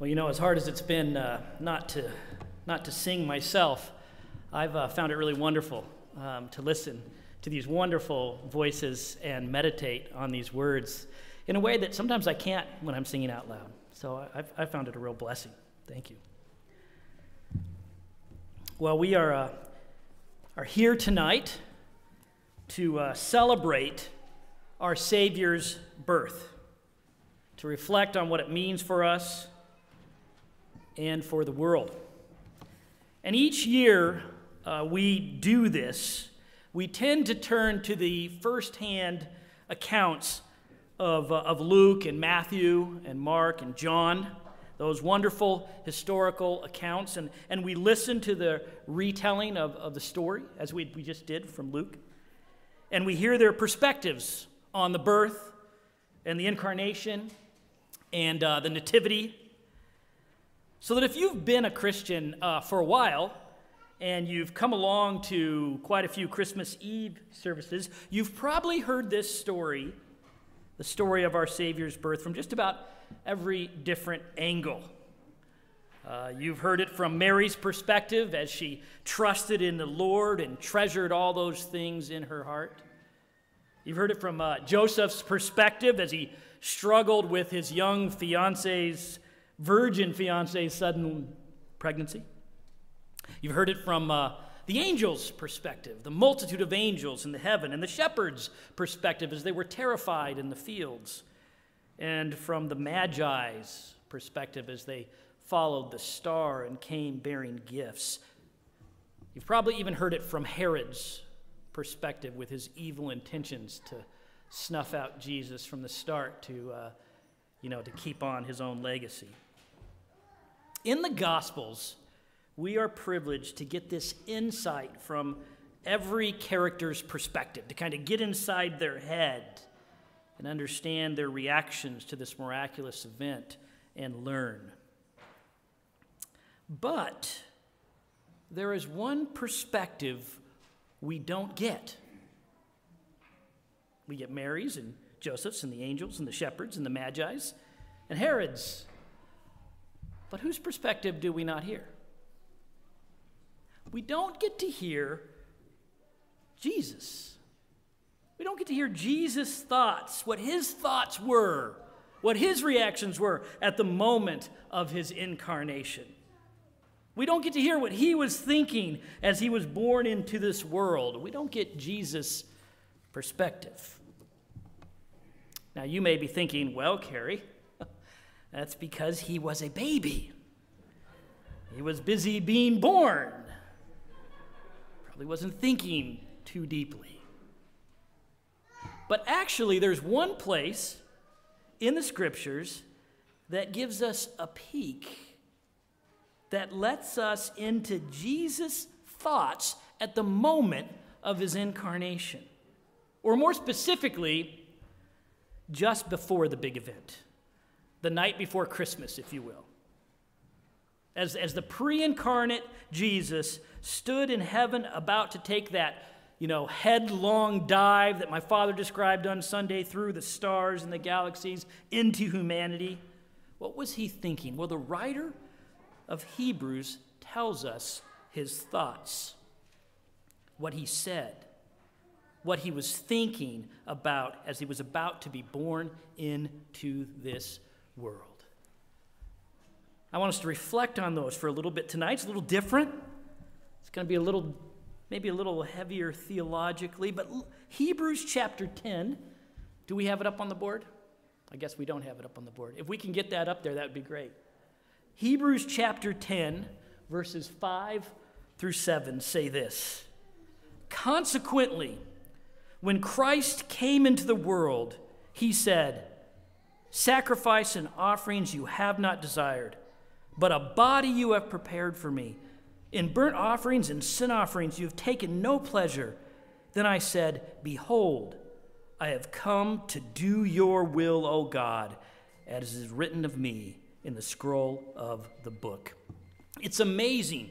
Well, you know, as hard as it's been uh, not to not to sing myself, I've uh, found it really wonderful um, to listen to these wonderful voices and meditate on these words in a way that sometimes I can't when I'm singing out loud. So I've, I've found it a real blessing. Thank you. Well, we are uh, are here tonight to uh, celebrate our Savior's birth, to reflect on what it means for us and for the world. And each year uh, we do this, we tend to turn to the firsthand accounts of, uh, of Luke and Matthew and Mark and John, those wonderful historical accounts, and, and we listen to the retelling of, of the story, as we, we just did from Luke. And we hear their perspectives on the birth and the incarnation and uh, the nativity so that if you've been a Christian uh, for a while and you've come along to quite a few Christmas Eve services, you've probably heard this story, the story of our Savior's birth, from just about every different angle. Uh, you've heard it from Mary's perspective as she trusted in the Lord and treasured all those things in her heart. You've heard it from uh, Joseph's perspective as he struggled with his young fiance's virgin fiance's sudden pregnancy. You've heard it from uh, the angels' perspective, the multitude of angels in the heaven, and the shepherds' perspective as they were terrified in the fields, and from the Magi's perspective as they followed the star and came bearing gifts. You've probably even heard it from Herod's perspective with his evil intentions to snuff out Jesus from the start to, uh, you know, to keep on his own legacy. In the Gospels, we are privileged to get this insight from every character's perspective, to kind of get inside their head and understand their reactions to this miraculous event and learn. But there is one perspective we don't get. We get Mary's and Joseph's and the angels and the shepherds and the Magi's and Herod's but whose perspective do we not hear? We don't get to hear Jesus. We don't get to hear Jesus' thoughts, what his thoughts were, what his reactions were at the moment of his incarnation. We don't get to hear what he was thinking as he was born into this world. We don't get Jesus' perspective. Now, you may be thinking, well, Carrie, that's because he was a baby. He was busy being born. Probably wasn't thinking too deeply. But actually, there's one place in the scriptures that gives us a peek, that lets us into Jesus' thoughts at the moment of his incarnation. Or more specifically, just before the big event the night before Christmas, if you will. As, as the pre incarnate Jesus stood in heaven about to take that, you know, headlong dive that my father described on Sunday through the stars and the galaxies into humanity, what was he thinking? Well, the writer of Hebrews tells us his thoughts, what he said, what he was thinking about as he was about to be born into this world. I want us to reflect on those for a little bit tonight. It's a little different. It's going to be a little, maybe a little heavier theologically, but Hebrews chapter 10, do we have it up on the board? I guess we don't have it up on the board. If we can get that up there, that would be great. Hebrews chapter 10, verses 5 through 7 say this Consequently, when Christ came into the world, he said, Sacrifice and offerings you have not desired, but a body you have prepared for me. In burnt offerings and sin offerings you have taken no pleasure. Then I said, Behold, I have come to do your will, O God, as is written of me in the scroll of the book. It's amazing.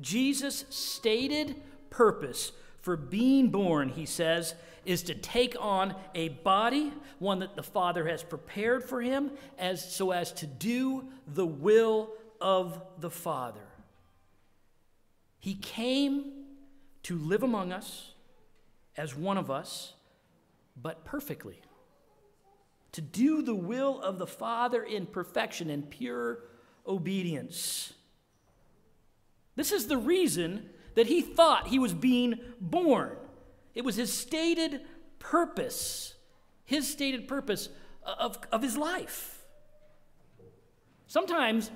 Jesus' stated purpose for being born, he says, is to take on a body, one that the Father has prepared for him, as so as to do the will of the Father. He came to live among us as one of us, but perfectly. To do the will of the Father in perfection and pure obedience. This is the reason that he thought he was being born. It was his stated purpose, his stated purpose of, of his life. Sometimes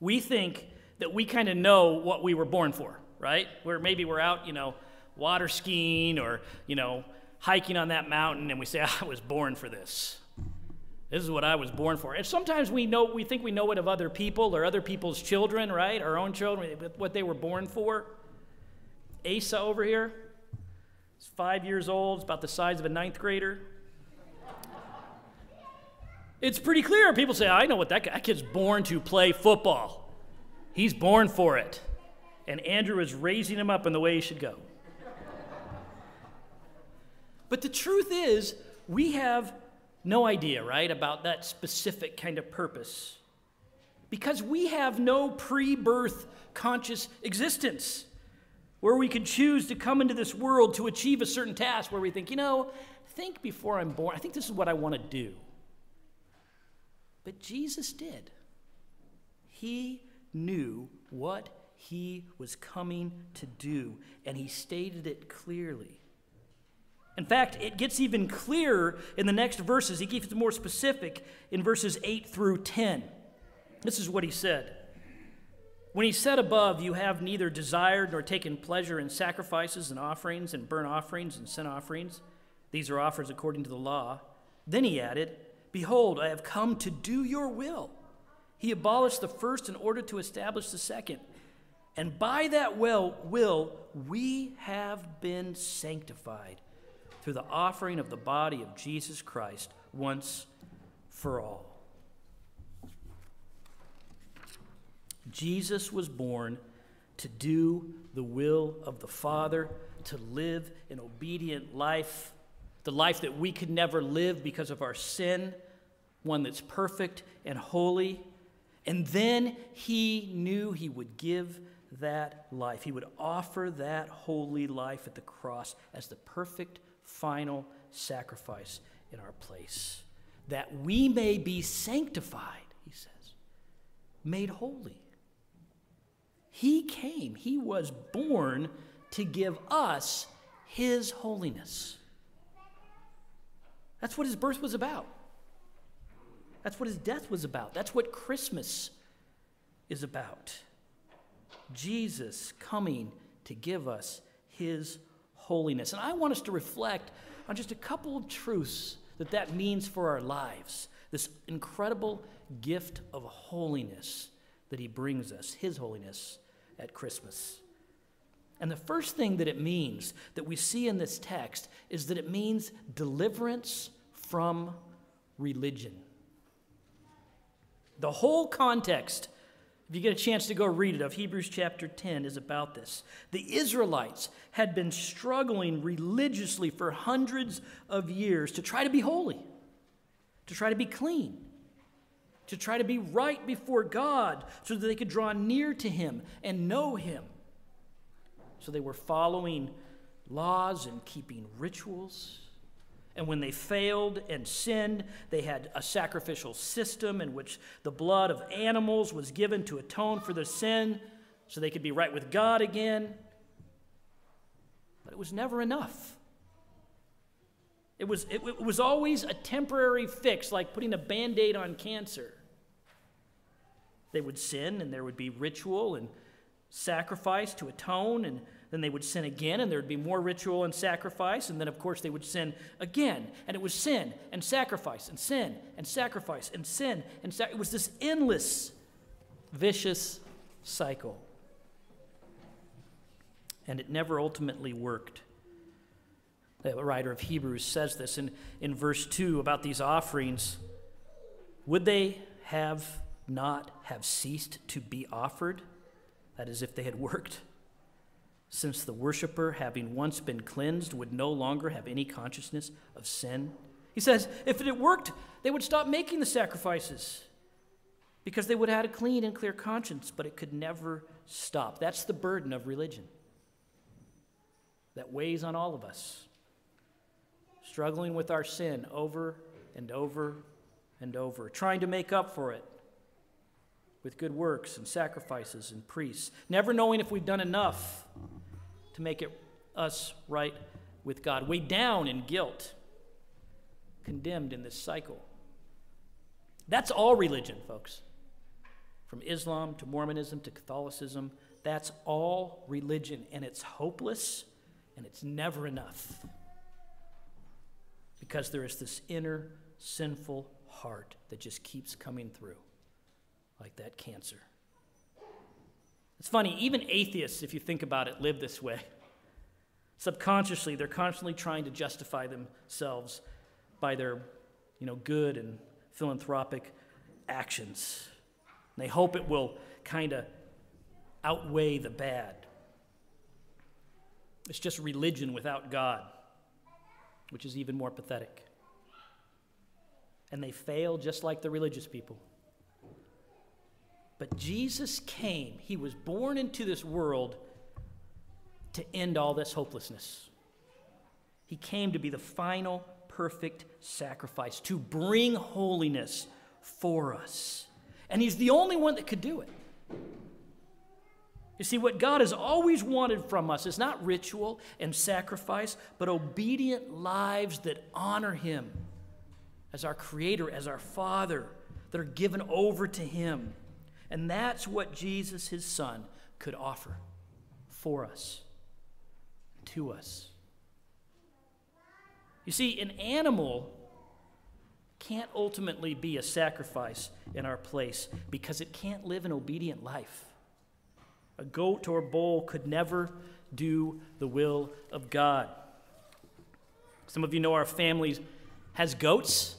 we think that we kind of know what we were born for, right? Where maybe we're out, you know, water skiing or, you know, hiking on that mountain and we say, I was born for this. This is what I was born for. And sometimes we know we think we know it of other people or other people's children, right? Our own children, what they were born for. Asa over here, he's five years old, about the size of a ninth grader. It's pretty clear. People say, I know what that, that kid's born to play football. He's born for it. And Andrew is raising him up in the way he should go. But the truth is, we have no idea, right, about that specific kind of purpose. Because we have no pre birth conscious existence where we can choose to come into this world to achieve a certain task where we think, you know, think before I'm born. I think this is what I want to do. But Jesus did. He knew what he was coming to do, and he stated it clearly. In fact, it gets even clearer in the next verses. He gets more specific in verses 8 through 10. This is what he said. When he said above, You have neither desired nor taken pleasure in sacrifices and offerings and burnt offerings and sin offerings, these are offers according to the law. Then he added, Behold, I have come to do your will. He abolished the first in order to establish the second. And by that will, will we have been sanctified through the offering of the body of Jesus Christ once for all. Jesus was born to do the will of the Father, to live an obedient life, the life that we could never live because of our sin, one that's perfect and holy. And then he knew he would give that life. He would offer that holy life at the cross as the perfect final sacrifice in our place, that we may be sanctified, he says, made holy. He came, he was born to give us his holiness. That's what his birth was about. That's what his death was about. That's what Christmas is about. Jesus coming to give us his holiness. And I want us to reflect on just a couple of truths that that means for our lives. This incredible gift of holiness that he brings us, his holiness at Christmas. And the first thing that it means that we see in this text is that it means deliverance from religion. The whole context if you get a chance to go read it, of Hebrews chapter 10 is about this. The Israelites had been struggling religiously for hundreds of years to try to be holy, to try to be clean, to try to be right before God so that they could draw near to Him and know Him. So they were following laws and keeping rituals and when they failed and sinned, they had a sacrificial system in which the blood of animals was given to atone for their sin so they could be right with God again. But it was never enough. It was, it, it was always a temporary fix, like putting a band aid on cancer. They would sin, and there would be ritual and sacrifice to atone, and then they would sin again, and there would be more ritual and sacrifice. And then, of course, they would sin again. And it was sin and sacrifice and sin and sacrifice and sin. And sa- it was this endless, vicious cycle. And it never ultimately worked. The writer of Hebrews says this in, in verse 2 about these offerings. Would they have not have ceased to be offered? That is, if they had worked since the worshiper, having once been cleansed, would no longer have any consciousness of sin. He says, if it had worked, they would stop making the sacrifices because they would have had a clean and clear conscience, but it could never stop. That's the burden of religion that weighs on all of us, struggling with our sin over and over and over, trying to make up for it with good works and sacrifices and priests, never knowing if we've done enough to make it us right with God, weighed down in guilt, condemned in this cycle. That's all religion, folks. From Islam to Mormonism to Catholicism, that's all religion, and it's hopeless and it's never enough. Because there is this inner sinful heart that just keeps coming through like that cancer. It's funny, even atheists, if you think about it, live this way. Subconsciously, they're constantly trying to justify themselves by their you know, good and philanthropic actions. And they hope it will kind of outweigh the bad. It's just religion without God, which is even more pathetic. And they fail just like the religious people. But Jesus came, He was born into this world to end all this hopelessness. He came to be the final perfect sacrifice, to bring holiness for us. And He's the only one that could do it. You see, what God has always wanted from us is not ritual and sacrifice, but obedient lives that honor Him as our Creator, as our Father, that are given over to Him. And that's what Jesus, his son, could offer for us, to us. You see, an animal can't ultimately be a sacrifice in our place because it can't live an obedient life. A goat or a bull could never do the will of God. Some of you know our family has goats,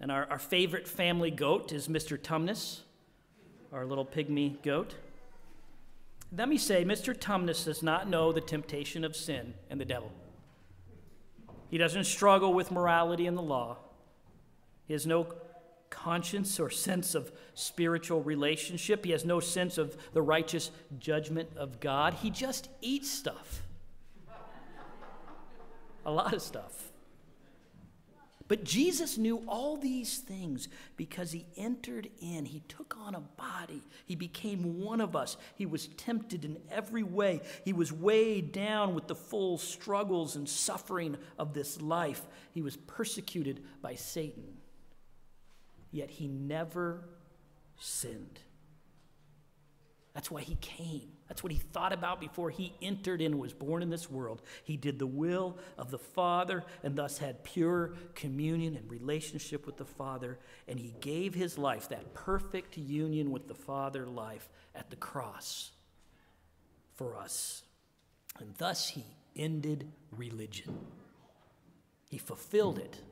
and our, our favorite family goat is Mr. Tumnus our little pygmy goat. Let me say, Mr. Tumnus does not know the temptation of sin and the devil. He doesn't struggle with morality and the law. He has no conscience or sense of spiritual relationship. He has no sense of the righteous judgment of God. He just eats stuff. A lot of stuff. But Jesus knew all these things because he entered in. He took on a body. He became one of us. He was tempted in every way. He was weighed down with the full struggles and suffering of this life. He was persecuted by Satan. Yet he never sinned. That's why he came. That's what he thought about before he entered and was born in this world. He did the will of the Father and thus had pure communion and relationship with the Father. And he gave his life, that perfect union with the Father life, at the cross for us. And thus he ended religion. He fulfilled it.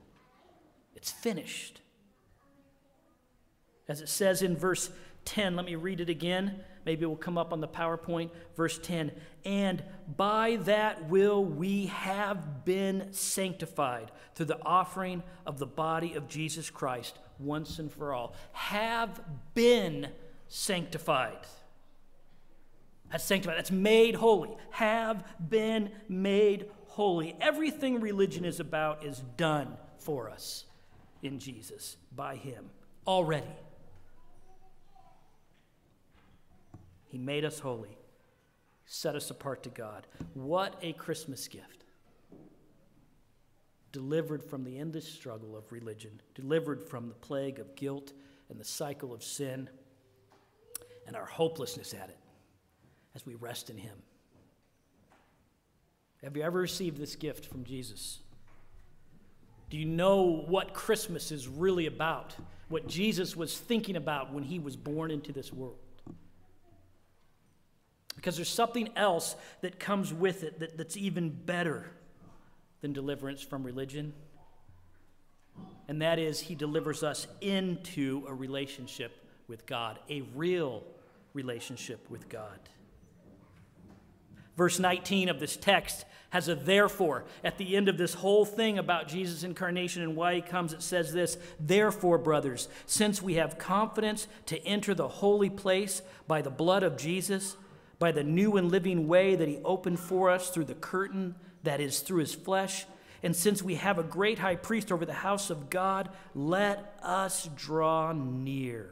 It's finished. As it says in verse 10, let me read it again. Maybe it will come up on the PowerPoint. Verse 10 And by that will we have been sanctified through the offering of the body of Jesus Christ once and for all. Have been sanctified. That's sanctified. That's made holy. Have been made holy. Everything religion is about is done for us in Jesus by Him already. He made us holy, set us apart to God. What a Christmas gift. Delivered from the endless struggle of religion, delivered from the plague of guilt and the cycle of sin and our hopelessness at it as we rest in Him. Have you ever received this gift from Jesus? Do you know what Christmas is really about? What Jesus was thinking about when he was born into this world? Because there's something else that comes with it that, that's even better than deliverance from religion. And that is, he delivers us into a relationship with God, a real relationship with God. Verse 19 of this text has a therefore. At the end of this whole thing about Jesus' incarnation and why he comes, it says this Therefore, brothers, since we have confidence to enter the holy place by the blood of Jesus, by the new and living way that he opened for us through the curtain, that is, through his flesh, and since we have a great high priest over the house of God, let us draw near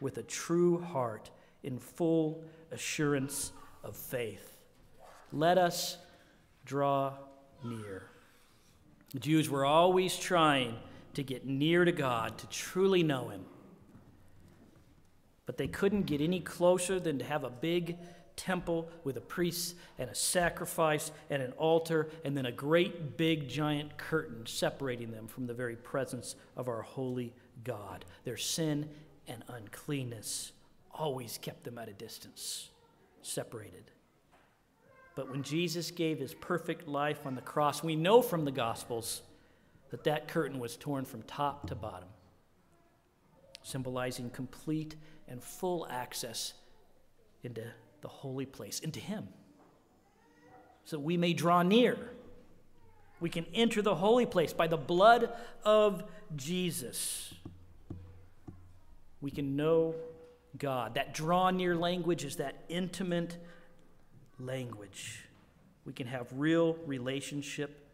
with a true heart in full assurance of faith. Let us draw near. The Jews were always trying to get near to God, to truly know Him. But they couldn't get any closer than to have a big temple with a priest and a sacrifice and an altar, and then a great big giant curtain separating them from the very presence of our holy God. Their sin and uncleanness always kept them at a distance, separated. But when Jesus gave his perfect life on the cross, we know from the Gospels that that curtain was torn from top to bottom, symbolizing complete and full access into the holy place, into him, so we may draw near. We can enter the holy place by the blood of Jesus. We can know God. That draw near language is that intimate language. We can have real relationship,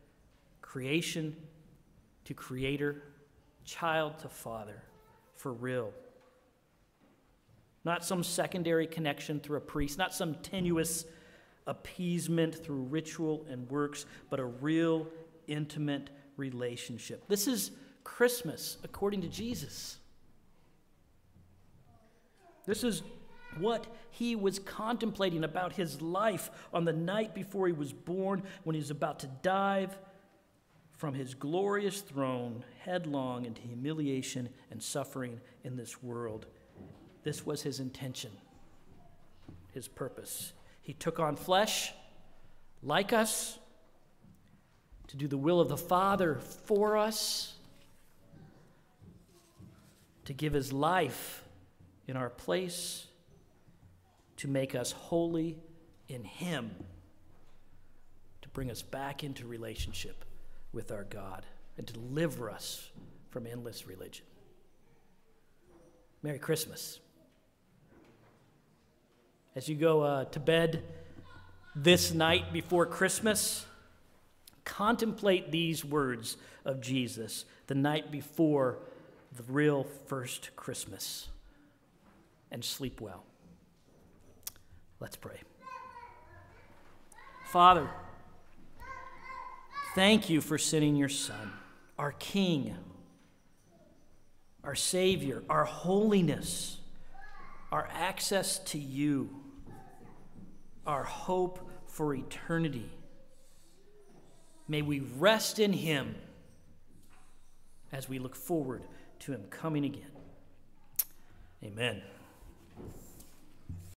creation to creator, child to father, for real. Not some secondary connection through a priest, not some tenuous appeasement through ritual and works, but a real intimate relationship. This is Christmas according to Jesus. This is what he was contemplating about his life on the night before he was born, when he was about to dive from his glorious throne headlong into humiliation and suffering in this world. This was his intention, his purpose. He took on flesh like us to do the will of the Father for us, to give his life in our place to make us holy in Him, to bring us back into relationship with our God, and deliver us from endless religion. Merry Christmas. As you go uh, to bed this night before Christmas, contemplate these words of Jesus the night before the real first Christmas and sleep well. Let's pray. Father, thank you for sending your Son, our King, our Savior, our holiness, our access to you, our hope for eternity. May we rest in Him as we look forward to Him coming again. Amen.